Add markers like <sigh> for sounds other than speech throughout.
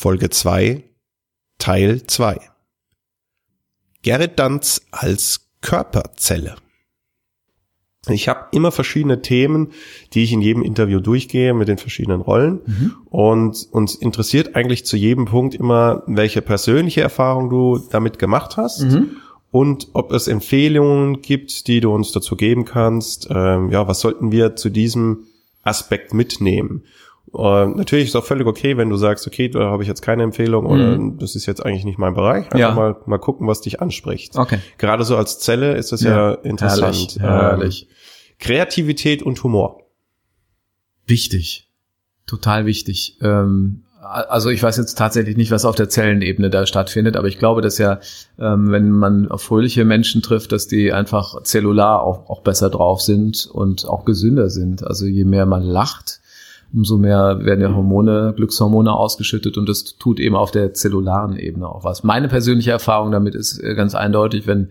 Folge 2, Teil 2. Gerrit Danz als Körperzelle. Ich habe immer verschiedene Themen, die ich in jedem Interview durchgehe mit den verschiedenen Rollen. Mhm. Und uns interessiert eigentlich zu jedem Punkt immer, welche persönliche Erfahrung du damit gemacht hast. Mhm. Und ob es Empfehlungen gibt, die du uns dazu geben kannst. Ähm, ja, was sollten wir zu diesem Aspekt mitnehmen? Und natürlich ist es auch völlig okay, wenn du sagst, okay, da habe ich jetzt keine Empfehlung oder mhm. das ist jetzt eigentlich nicht mein Bereich. Einfach ja. mal, mal gucken, was dich anspricht. Okay. Gerade so als Zelle ist das ja, ja interessant. Herrlich, herrlich. Ähm, Kreativität und Humor. Wichtig. Total wichtig. Ähm, also ich weiß jetzt tatsächlich nicht, was auf der Zellenebene da stattfindet, aber ich glaube, dass ja, ähm, wenn man auf fröhliche Menschen trifft, dass die einfach zellular auch, auch besser drauf sind und auch gesünder sind. Also je mehr man lacht, umso mehr werden ja Hormone, Glückshormone ausgeschüttet und das tut eben auf der zellularen Ebene auch was. Meine persönliche Erfahrung damit ist äh, ganz eindeutig, wenn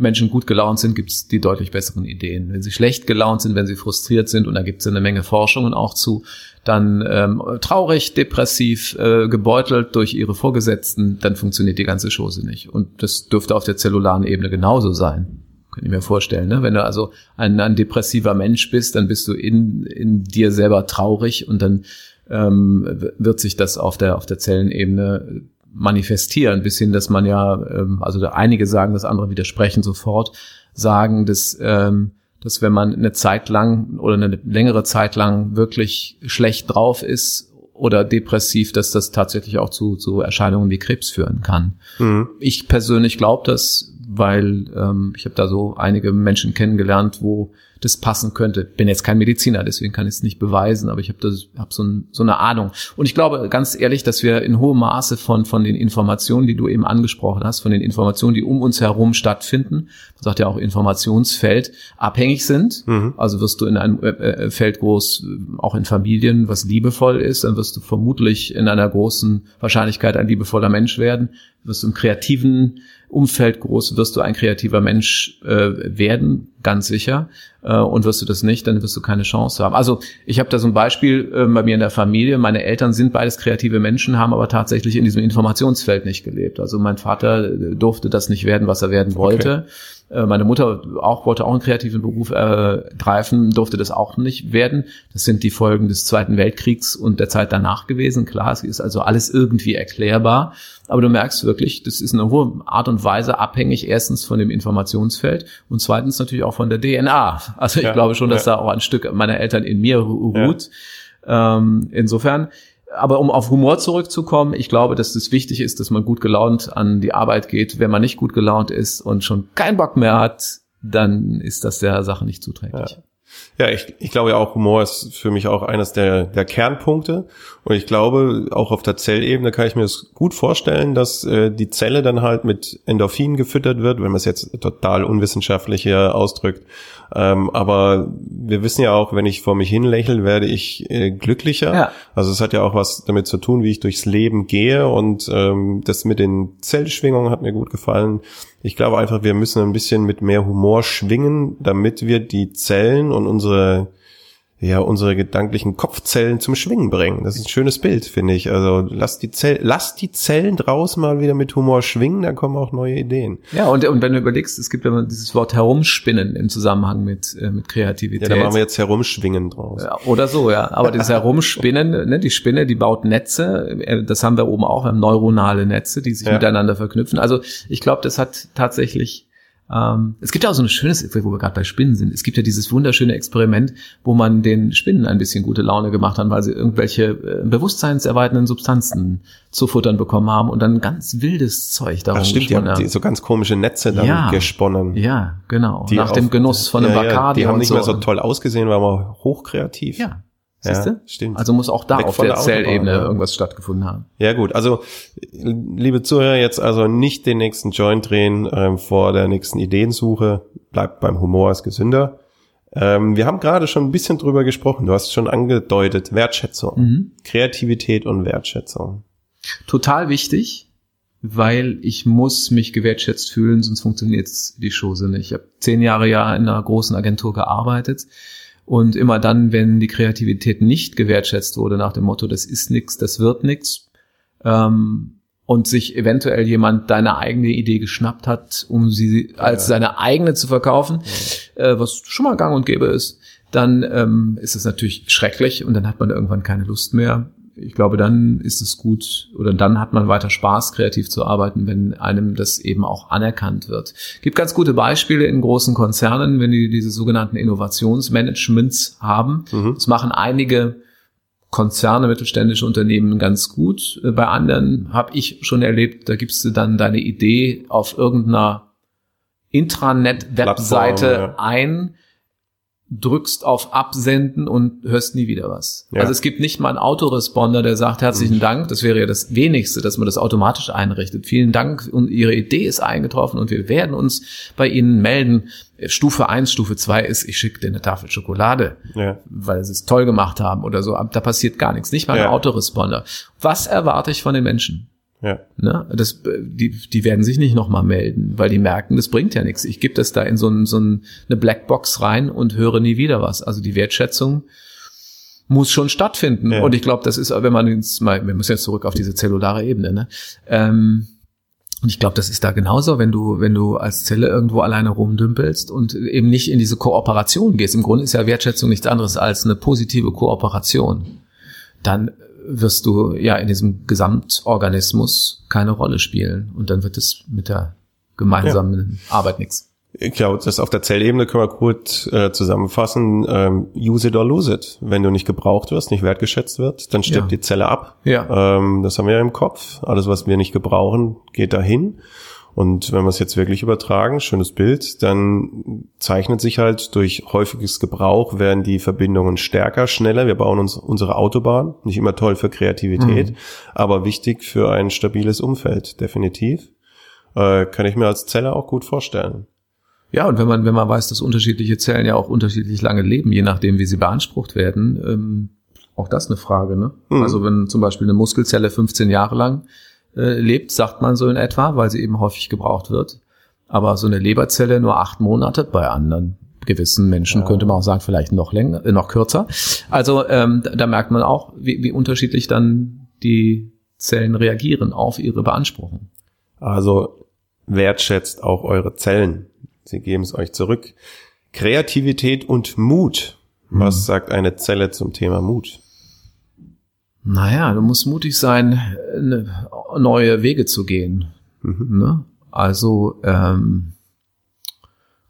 Menschen gut gelaunt sind, gibt es die deutlich besseren Ideen. Wenn sie schlecht gelaunt sind, wenn sie frustriert sind, und da gibt es eine Menge Forschungen auch zu, dann ähm, traurig, depressiv, äh, gebeutelt durch ihre Vorgesetzten, dann funktioniert die ganze Chose nicht. Und das dürfte auf der zellularen Ebene genauso sein. Kann ich mir vorstellen. Ne? Wenn du also ein, ein depressiver Mensch bist, dann bist du in, in dir selber traurig und dann ähm, wird sich das auf der, auf der Zellenebene manifestieren, bis hin, dass man ja, ähm, also einige sagen das, andere widersprechen sofort, sagen, dass, ähm, dass wenn man eine Zeit lang oder eine längere Zeit lang wirklich schlecht drauf ist oder depressiv, dass das tatsächlich auch zu, zu Erscheinungen wie Krebs führen kann. Mhm. Ich persönlich glaube das, weil ähm, ich habe da so einige Menschen kennengelernt, wo das passen könnte. Bin jetzt kein Mediziner, deswegen kann ich es nicht beweisen, aber ich habe hab so, ein, so eine Ahnung. Und ich glaube ganz ehrlich, dass wir in hohem Maße von, von den Informationen, die du eben angesprochen hast, von den Informationen, die um uns herum stattfinden, man sagt ja auch Informationsfeld, abhängig sind. Mhm. Also wirst du in einem äh, äh, Feld groß, auch in Familien, was liebevoll ist, dann wirst du vermutlich in einer großen Wahrscheinlichkeit ein liebevoller Mensch werden. Wirst du im kreativen Umfeld groß, wirst du ein kreativer Mensch äh, werden, ganz sicher. Äh, und wirst du das nicht, dann wirst du keine Chance haben. Also ich habe da so ein Beispiel äh, bei mir in der Familie. Meine Eltern sind beides kreative Menschen, haben aber tatsächlich in diesem Informationsfeld nicht gelebt. Also mein Vater äh, durfte das nicht werden, was er werden wollte. Okay. Äh, meine Mutter auch wollte auch einen kreativen Beruf äh, greifen, durfte das auch nicht werden. Das sind die Folgen des Zweiten Weltkriegs und der Zeit danach gewesen. Klar, es ist also alles irgendwie erklärbar. Aber du merkst wirklich, das ist in einer hohen Art und Weise abhängig erstens von dem Informationsfeld und zweitens natürlich auch von der DNA. Also ich ja, glaube schon, dass ja. da auch ein Stück meiner Eltern in mir ruht. Ja. Ähm, insofern aber um auf Humor zurückzukommen, ich glaube, dass es wichtig ist, dass man gut gelaunt an die Arbeit geht. Wenn man nicht gut gelaunt ist und schon keinen Bock mehr hat, dann ist das der Sache nicht zuträglich. Ja. Ich, ich glaube ja auch, Humor ist für mich auch eines der, der Kernpunkte. Und ich glaube, auch auf der Zellebene kann ich mir das gut vorstellen, dass äh, die Zelle dann halt mit Endorphinen gefüttert wird, wenn man es jetzt total unwissenschaftlich hier ausdrückt. Ähm, aber wir wissen ja auch, wenn ich vor mich hin lächle, werde ich äh, glücklicher. Ja. Also es hat ja auch was damit zu tun, wie ich durchs Leben gehe. Und ähm, das mit den Zellschwingungen hat mir gut gefallen. Ich glaube einfach, wir müssen ein bisschen mit mehr Humor schwingen, damit wir die Zellen und unsere ja, unsere gedanklichen Kopfzellen zum Schwingen bringen. Das ist ein schönes Bild, finde ich. Also lass die, Zell, lass die Zellen draußen mal wieder mit Humor schwingen, dann kommen auch neue Ideen. Ja, und, und wenn du überlegst, es gibt immer dieses Wort herumspinnen im Zusammenhang mit, äh, mit Kreativität. Ja, da machen wir jetzt herumschwingen draus. Ja, oder so, ja. Aber dieses Herumspinnen, <laughs> ne, die Spinne, die baut Netze, äh, das haben wir oben auch, wir haben neuronale Netze, die sich ja. miteinander verknüpfen. Also ich glaube, das hat tatsächlich ähm, es gibt ja auch so ein schönes, wo wir gerade bei Spinnen sind, es gibt ja dieses wunderschöne Experiment, wo man den Spinnen ein bisschen gute Laune gemacht hat, weil sie irgendwelche äh, bewusstseinserweiternden Substanzen zu futtern bekommen haben und dann ganz wildes Zeug darum Ach, stimmt, die haben die, so ganz komische Netze dann ja, gesponnen. Ja, genau. Die Nach auf, dem Genuss von einem ja, Bacardi. Ja, die haben nicht so. mehr so toll ausgesehen, weil man hochkreativ. Ja, Siehst ja, stimmt. Also muss auch da Weg auf der, der Zellebene ja. irgendwas stattgefunden haben. Ja gut, also liebe Zuhörer, jetzt also nicht den nächsten Joint drehen ähm, vor der nächsten Ideensuche. Bleibt beim Humor ist gesünder. Ähm, wir haben gerade schon ein bisschen drüber gesprochen. Du hast schon angedeutet, Wertschätzung. Mhm. Kreativität und Wertschätzung. Total wichtig, weil ich muss mich gewertschätzt fühlen, sonst funktioniert die Chose nicht. Ich habe zehn Jahre ja in einer großen Agentur gearbeitet und immer dann, wenn die Kreativität nicht gewertschätzt wurde nach dem Motto, das ist nix, das wird nix, ähm, und sich eventuell jemand deine eigene Idee geschnappt hat, um sie als ja. seine eigene zu verkaufen, ja. äh, was schon mal gang und gäbe ist, dann ähm, ist es natürlich schrecklich und dann hat man irgendwann keine Lust mehr. Ich glaube, dann ist es gut oder dann hat man weiter Spaß, kreativ zu arbeiten, wenn einem das eben auch anerkannt wird. Gibt ganz gute Beispiele in großen Konzernen, wenn die diese sogenannten Innovationsmanagements haben. Mhm. Das machen einige Konzerne, mittelständische Unternehmen ganz gut. Äh, bei anderen habe ich schon erlebt, da gibst du dann deine Idee auf irgendeiner Intranet-Webseite ja. ein, drückst auf Absenden und hörst nie wieder was. Ja. Also es gibt nicht mal einen Autoresponder, der sagt herzlichen mhm. Dank. Das wäre ja das Wenigste, dass man das automatisch einrichtet. Vielen Dank und Ihre Idee ist eingetroffen und wir werden uns bei Ihnen melden. Stufe eins, Stufe zwei ist, ich schicke dir eine Tafel Schokolade, ja. weil sie es toll gemacht haben oder so. Da passiert gar nichts. Nicht mal ein ja. Autoresponder. Was erwarte ich von den Menschen? Ja. Ne? Das, die, die werden sich nicht nochmal melden, weil die merken, das bringt ja nichts. Ich gebe das da in so, ein, so ein, eine Blackbox rein und höre nie wieder was. Also die Wertschätzung muss schon stattfinden. Ja. Und ich glaube, das ist, wenn man jetzt mal, wir müssen jetzt zurück auf diese zellulare Ebene, ne? Ähm, und ich glaube, das ist da genauso, wenn du, wenn du als Zelle irgendwo alleine rumdümpelst und eben nicht in diese Kooperation gehst. Im Grunde ist ja Wertschätzung nichts anderes als eine positive Kooperation. Dann wirst du ja in diesem Gesamtorganismus keine Rolle spielen. Und dann wird es mit der gemeinsamen ja. Arbeit nichts. Ich glaube, das auf der Zellebene können wir kurz äh, zusammenfassen. Ähm, use it or lose it. Wenn du nicht gebraucht wirst, nicht wertgeschätzt wird, dann stirbt ja. die Zelle ab. Ja. Ähm, das haben wir ja im Kopf. Alles, was wir nicht gebrauchen, geht dahin. Und wenn wir es jetzt wirklich übertragen, schönes Bild, dann zeichnet sich halt durch häufiges Gebrauch werden die Verbindungen stärker, schneller. Wir bauen uns unsere Autobahn. Nicht immer toll für Kreativität, mhm. aber wichtig für ein stabiles Umfeld, definitiv. Äh, kann ich mir als Zelle auch gut vorstellen. Ja, und wenn man, wenn man weiß, dass unterschiedliche Zellen ja auch unterschiedlich lange leben, je nachdem, wie sie beansprucht werden, ähm, auch das eine Frage, ne? Mhm. Also wenn zum Beispiel eine Muskelzelle 15 Jahre lang äh, lebt, sagt man so in etwa, weil sie eben häufig gebraucht wird. Aber so eine Leberzelle nur acht Monate, bei anderen gewissen Menschen ja. könnte man auch sagen, vielleicht noch länger, äh, noch kürzer. Also ähm, da, da merkt man auch, wie, wie unterschiedlich dann die Zellen reagieren auf ihre Beanspruchung. Also wertschätzt auch eure Zellen. Sie geben es euch zurück. Kreativität und Mut. Was hm. sagt eine Zelle zum Thema Mut? Naja, du musst mutig sein, neue Wege zu gehen. Mhm. Ne? Also ähm,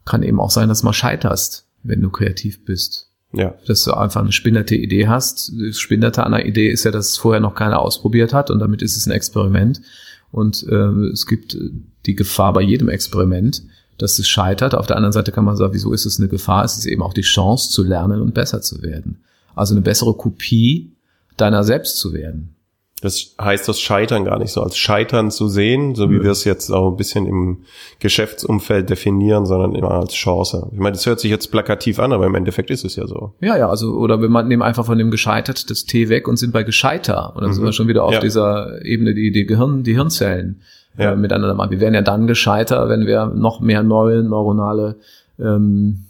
kann eben auch sein, dass du mal scheiterst, wenn du kreativ bist. Ja. Dass du einfach eine spinnerte Idee hast. Das Spinnerte an einer Idee ist ja, dass es vorher noch keiner ausprobiert hat und damit ist es ein Experiment. Und äh, es gibt die Gefahr bei jedem Experiment, dass es scheitert. Auf der anderen Seite kann man sagen, wieso ist es eine Gefahr? Es ist eben auch die Chance zu lernen und besser zu werden. Also eine bessere Kopie deiner selbst zu werden. Das heißt das Scheitern gar nicht so als Scheitern zu sehen, so wie mhm. wir es jetzt auch ein bisschen im Geschäftsumfeld definieren, sondern immer als Chance. Ich meine, das hört sich jetzt plakativ an, aber im Endeffekt ist es ja so. Ja, ja, also, oder wir nehmen einfach von dem gescheitert das T weg und sind bei gescheiter. Und dann mhm. sind wir schon wieder auf ja. dieser Ebene, die, die Gehirn, die Hirnzellen ja. äh, miteinander machen. Wir werden ja dann gescheiter, wenn wir noch mehr neue neuronale ähm,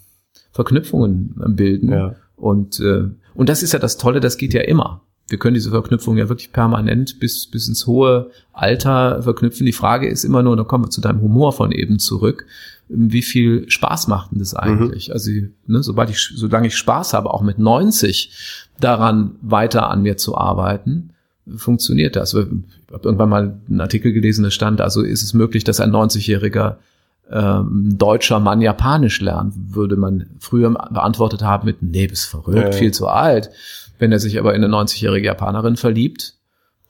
Verknüpfungen bilden. Ja. Und, äh, und das ist ja das Tolle, das geht ja immer wir können diese Verknüpfung ja wirklich permanent bis, bis ins hohe Alter verknüpfen. Die Frage ist immer nur, da kommen wir zu deinem Humor von eben zurück. Wie viel Spaß macht denn das eigentlich? Mhm. Also, ne, sobald ich, solange ich Spaß habe, auch mit 90 daran weiter an mir zu arbeiten, funktioniert das. Ich habe irgendwann mal einen Artikel gelesen, da stand, also ist es möglich, dass ein 90-jähriger ähm, deutscher Mann Japanisch lernt, würde man früher beantwortet haben mit, nee, bist verrückt, ja. viel zu alt. Wenn er sich aber in eine 90-jährige Japanerin verliebt,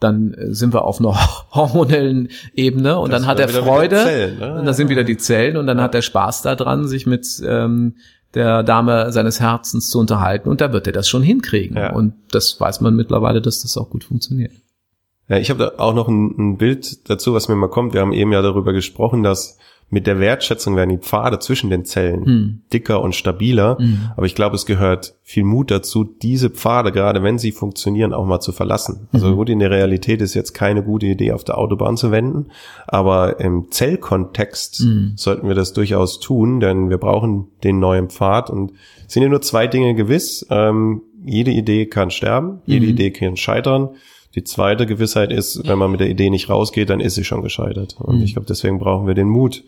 dann äh, sind wir auf einer <laughs> hormonellen Ebene und das dann hat er Freude Zellen, ne? und da sind wieder die Zellen und dann ja. hat er Spaß daran, sich mit ähm, der Dame seines Herzens zu unterhalten und da wird er das schon hinkriegen ja. und das weiß man mittlerweile, dass das auch gut funktioniert. Ja, ich habe da auch noch ein, ein Bild dazu, was mir mal kommt. Wir haben eben ja darüber gesprochen, dass mit der Wertschätzung werden die Pfade zwischen den Zellen mhm. dicker und stabiler. Mhm. Aber ich glaube, es gehört viel Mut dazu, diese Pfade, gerade wenn sie funktionieren, auch mal zu verlassen. Also mhm. gut, in der Realität ist jetzt keine gute Idee, auf der Autobahn zu wenden. Aber im Zellkontext mhm. sollten wir das durchaus tun, denn wir brauchen den neuen Pfad. Und es sind ja nur zwei Dinge gewiss. Ähm, jede Idee kann sterben, jede mhm. Idee kann scheitern. Die zweite Gewissheit ist, wenn man mit der Idee nicht rausgeht, dann ist sie schon gescheitert. Und Mhm. ich glaube, deswegen brauchen wir den Mut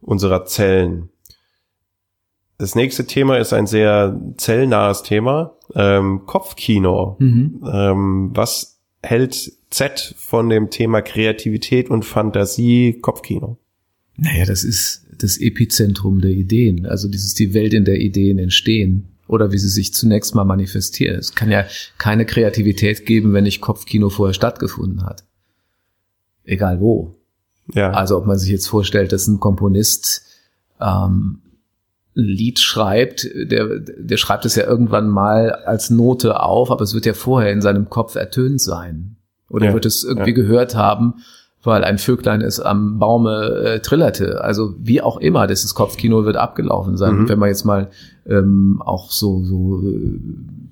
unserer Zellen. Das nächste Thema ist ein sehr zellnahes Thema. Ähm, Kopfkino. Mhm. Ähm, was hält Z von dem Thema Kreativität und Fantasie Kopfkino? Naja, das ist das Epizentrum der Ideen. Also dieses die Welt, in der Ideen entstehen oder wie sie sich zunächst mal manifestieren. Es kann ja keine Kreativität geben, wenn nicht Kopfkino vorher stattgefunden hat. Egal wo. Ja. Also ob man sich jetzt vorstellt, dass ein Komponist ähm, ein Lied schreibt, der, der schreibt es ja irgendwann mal als Note auf, aber es wird ja vorher in seinem Kopf ertönt sein. Oder Ja, wird es irgendwie ja. gehört haben, weil ein Vöglein es am Baume äh, trillerte. Also wie auch immer, dieses Kopfkino wird abgelaufen sein. Mhm. Wenn man jetzt mal ähm, auch so, so äh,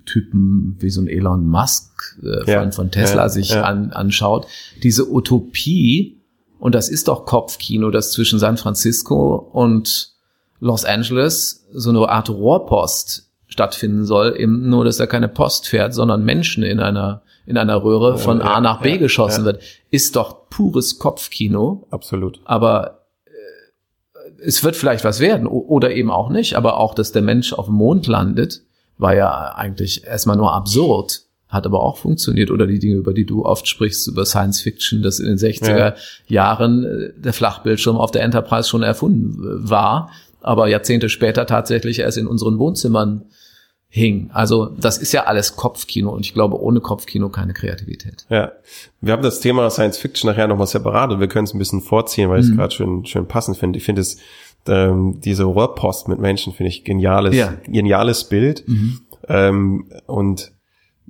Typen wie so ein Elon Musk äh, Ja, von, von Tesla sich. An, anschaut, diese Utopie, und das ist doch Kopfkino, das zwischen San Francisco und Los Angeles so eine Art Rohrpost stattfinden soll, eben nur, dass da keine Post fährt, sondern Menschen in einer, in einer Röhre von ja, A nach B ja, geschossen ja. wird, ist doch pures Kopfkino, Absolut. aber äh, es wird vielleicht was werden oder eben auch nicht, aber auch, dass der Mensch auf dem Mond landet, war ja eigentlich erstmal nur absurd, hat aber auch funktioniert. Oder die Dinge, über die du oft sprichst, über Science Fiction, dass in den 60er Ja. Jahren äh, der Flachbildschirm auf der Enterprise schon erfunden äh, war, aber Jahrzehnte später tatsächlich erst in unseren Wohnzimmern hing. Also das ist ja alles Kopfkino und ich glaube, ohne Kopfkino keine Kreativität. Ja, wir haben das Thema Science Fiction nachher nochmal separat und wir können es ein bisschen vorziehen, weil ich es gerade schön, schön passend finde. Ich finde es, ähm, diese Rohrpost mit Menschen finde ich geniales, Ja. geniales Bild. Ähm, und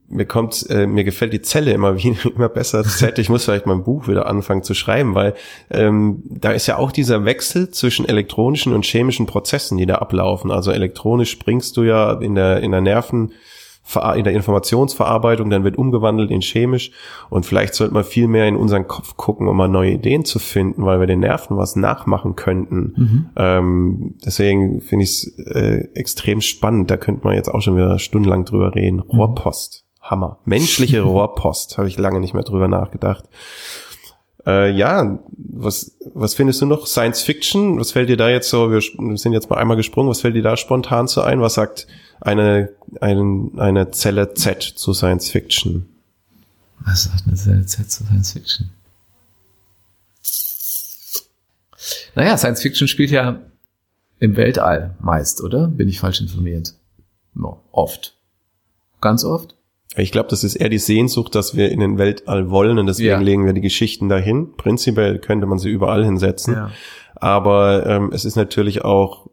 mir kommt, äh, mir gefällt die Zelle immer wie, <laughs> immer besser. Z, ich muss vielleicht mein Buch wieder anfangen zu schreiben, weil ähm, da ist ja auch dieser Wechsel zwischen elektronischen und chemischen Prozessen, die da ablaufen. Also elektronisch springst du ja in der in der Nerven in der Informationsverarbeitung, dann wird umgewandelt in chemisch und vielleicht sollte man viel mehr in unseren Kopf gucken, um mal neue Ideen zu finden, weil wir den Nerven was nachmachen könnten. Ähm, deswegen finde ich es äh, extrem spannend. Da könnte man jetzt auch schon wieder stundenlang drüber reden. Rohrpost, Hammer. Menschliche <laughs> Rohrpost, habe ich lange nicht mehr drüber nachgedacht. Äh, ja, was, was findest du noch? Science Fiction? Was fällt dir da jetzt so? Wir wir sind jetzt mal einmal gesprungen. Was fällt dir da spontan so ein? Was sagt eine, eine, eine Zelle Z zu Science Fiction? Was sagt eine Zelle Z zu Science Fiction? Naja, Science Fiction spielt ja im Weltall meist, oder? Bin ich falsch informiert? No, oft. Ganz oft? Ich glaube, das ist eher die Sehnsucht, dass wir in den Weltall wollen und deswegen Ja. legen wir die Geschichten dahin. Prinzipiell könnte man sie überall hinsetzen. Ja. Aber ähm, es ist natürlich auch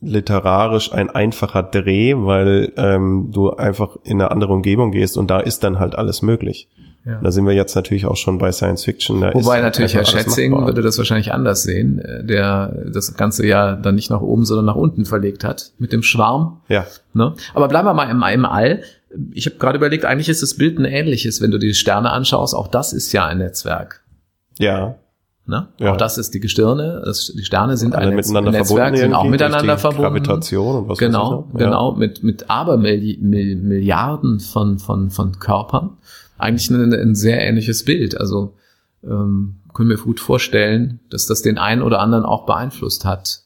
literarisch ein einfacher Dreh, weil ähm, du einfach in eine andere Umgebung gehst und da ist dann halt alles möglich. Ja. Da sind wir jetzt natürlich auch schon bei Science Fiction. Da Wobei natürlich Herr Schätzing machbar. würde das wahrscheinlich anders sehen, äh, der das Ganze ja dann nicht nach oben, sondern nach unten verlegt hat mit dem Schwarm. Ja, Ne? Aber bleiben wir mal im, im All. Ich habe gerade überlegt, eigentlich ist das Bild ein ähnliches, wenn du die Sterne anschaust. Auch das ist ja ein Netzwerk. ja, Ne? Ja. Auch das ist die Gestirne, das, die Sterne sind ein Netz, miteinander Netzwerk, verbunden sind auch miteinander verbunden. Gravitation und was Genau. Ja. genau, mit, mit Abermilli Mil Milliarden von, von, von Körpern. Eigentlich ein, ein sehr ähnliches Bild. Also ähm, können wir gut vorstellen, dass das den einen oder anderen auch beeinflusst hat.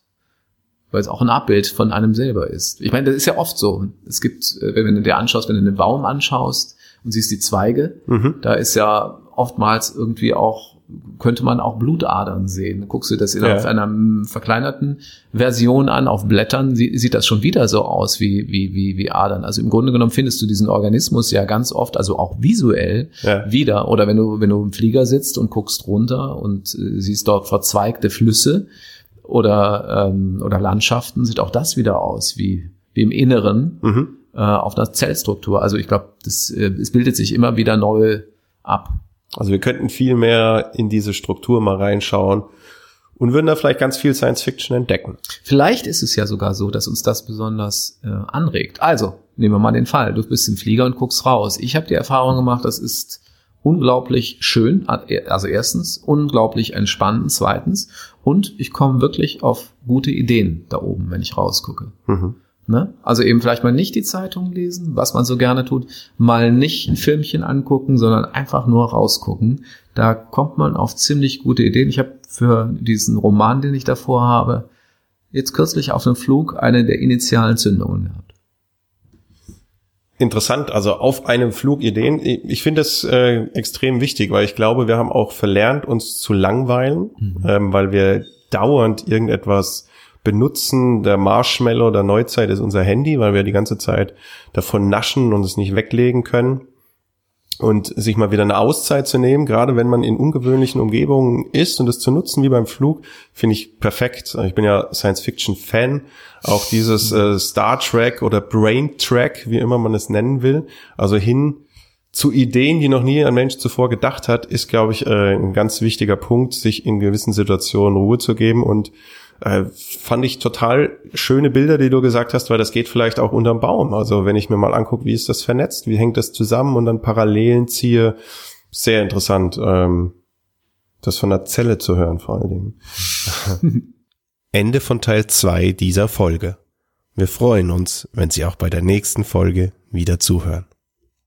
Weil es auch ein Abbild von einem selber ist. Ich meine, das ist ja oft so. Es gibt, äh, wenn du dir anschaust, wenn du einen Baum anschaust und siehst die Zweige, Mhm. da ist ja oftmals irgendwie auch, könnte man auch Blutadern sehen. Guckst du das in Ja. auf einer mm, verkleinerten Version an, auf Blättern, sie, sieht das schon wieder so aus wie, wie, wie, wie Adern. Also im Grunde genommen findest du diesen Organismus ja ganz oft, also auch visuell Ja. wieder. Oder wenn du, wenn du im Flieger sitzt und guckst runter und äh, siehst dort verzweigte Flüsse oder, ähm, oder Landschaften, sieht auch das wieder aus wie, wie im Inneren Mhm. äh, auf der Zellstruktur. Also ich glaube, das äh, es bildet sich immer wieder neu ab. Also wir könnten viel mehr in diese Struktur mal reinschauen und würden da vielleicht ganz viel Science Fiction entdecken. Vielleicht ist es ja sogar so, dass uns das besonders äh, anregt. Also, nehmen wir mal den Fall. Du bist im Flieger und guckst raus. Ich habe die Erfahrung gemacht, das ist unglaublich schön. Also erstens, unglaublich entspannend. Zweitens, und ich komme wirklich auf gute Ideen da oben, wenn ich rausgucke. Mhm. Ne? Also eben vielleicht mal nicht die Zeitung lesen, was man so gerne tut, mal nicht ein Filmchen angucken, sondern einfach nur rausgucken. Da kommt man auf ziemlich gute Ideen. Ich habe für diesen Roman, den ich davor habe, jetzt kürzlich auf einem Flug eine der initialen Zündungen gehabt. Interessant, also auf einem Flug Ideen. Ich finde das äh, extrem wichtig, weil ich glaube, wir haben auch verlernt, uns zu langweilen, mhm. ähm, weil wir dauernd irgendetwas benutzen. Der Marshmallow der Neuzeit ist unser Handy, weil wir die ganze Zeit davon naschen und es nicht weglegen können. Und sich mal wieder eine Auszeit zu nehmen, gerade wenn man in ungewöhnlichen Umgebungen ist und es zu nutzen wie beim Flug, finde ich perfekt. Ich bin ja Science-Fiction-Fan. Auch dieses äh, Star Trek oder Brain Track, wie immer man es nennen will, also hin zu Ideen, die noch nie ein Mensch zuvor gedacht hat, ist, glaube ich, äh, ein ganz wichtiger Punkt, sich in gewissen Situationen Ruhe zu geben und äh, fand ich total schöne Bilder, die du gesagt hast, weil das geht vielleicht auch unterm Baum. Also wenn ich mir mal angucke, wie ist das vernetzt, wie hängt das zusammen und dann Parallelen ziehe, sehr interessant, ähm, das von der Zelle zu hören vor allen Dingen. <laughs> Ende von Teil zwei dieser Folge. Wir freuen uns, wenn Sie auch bei der nächsten Folge wieder zuhören.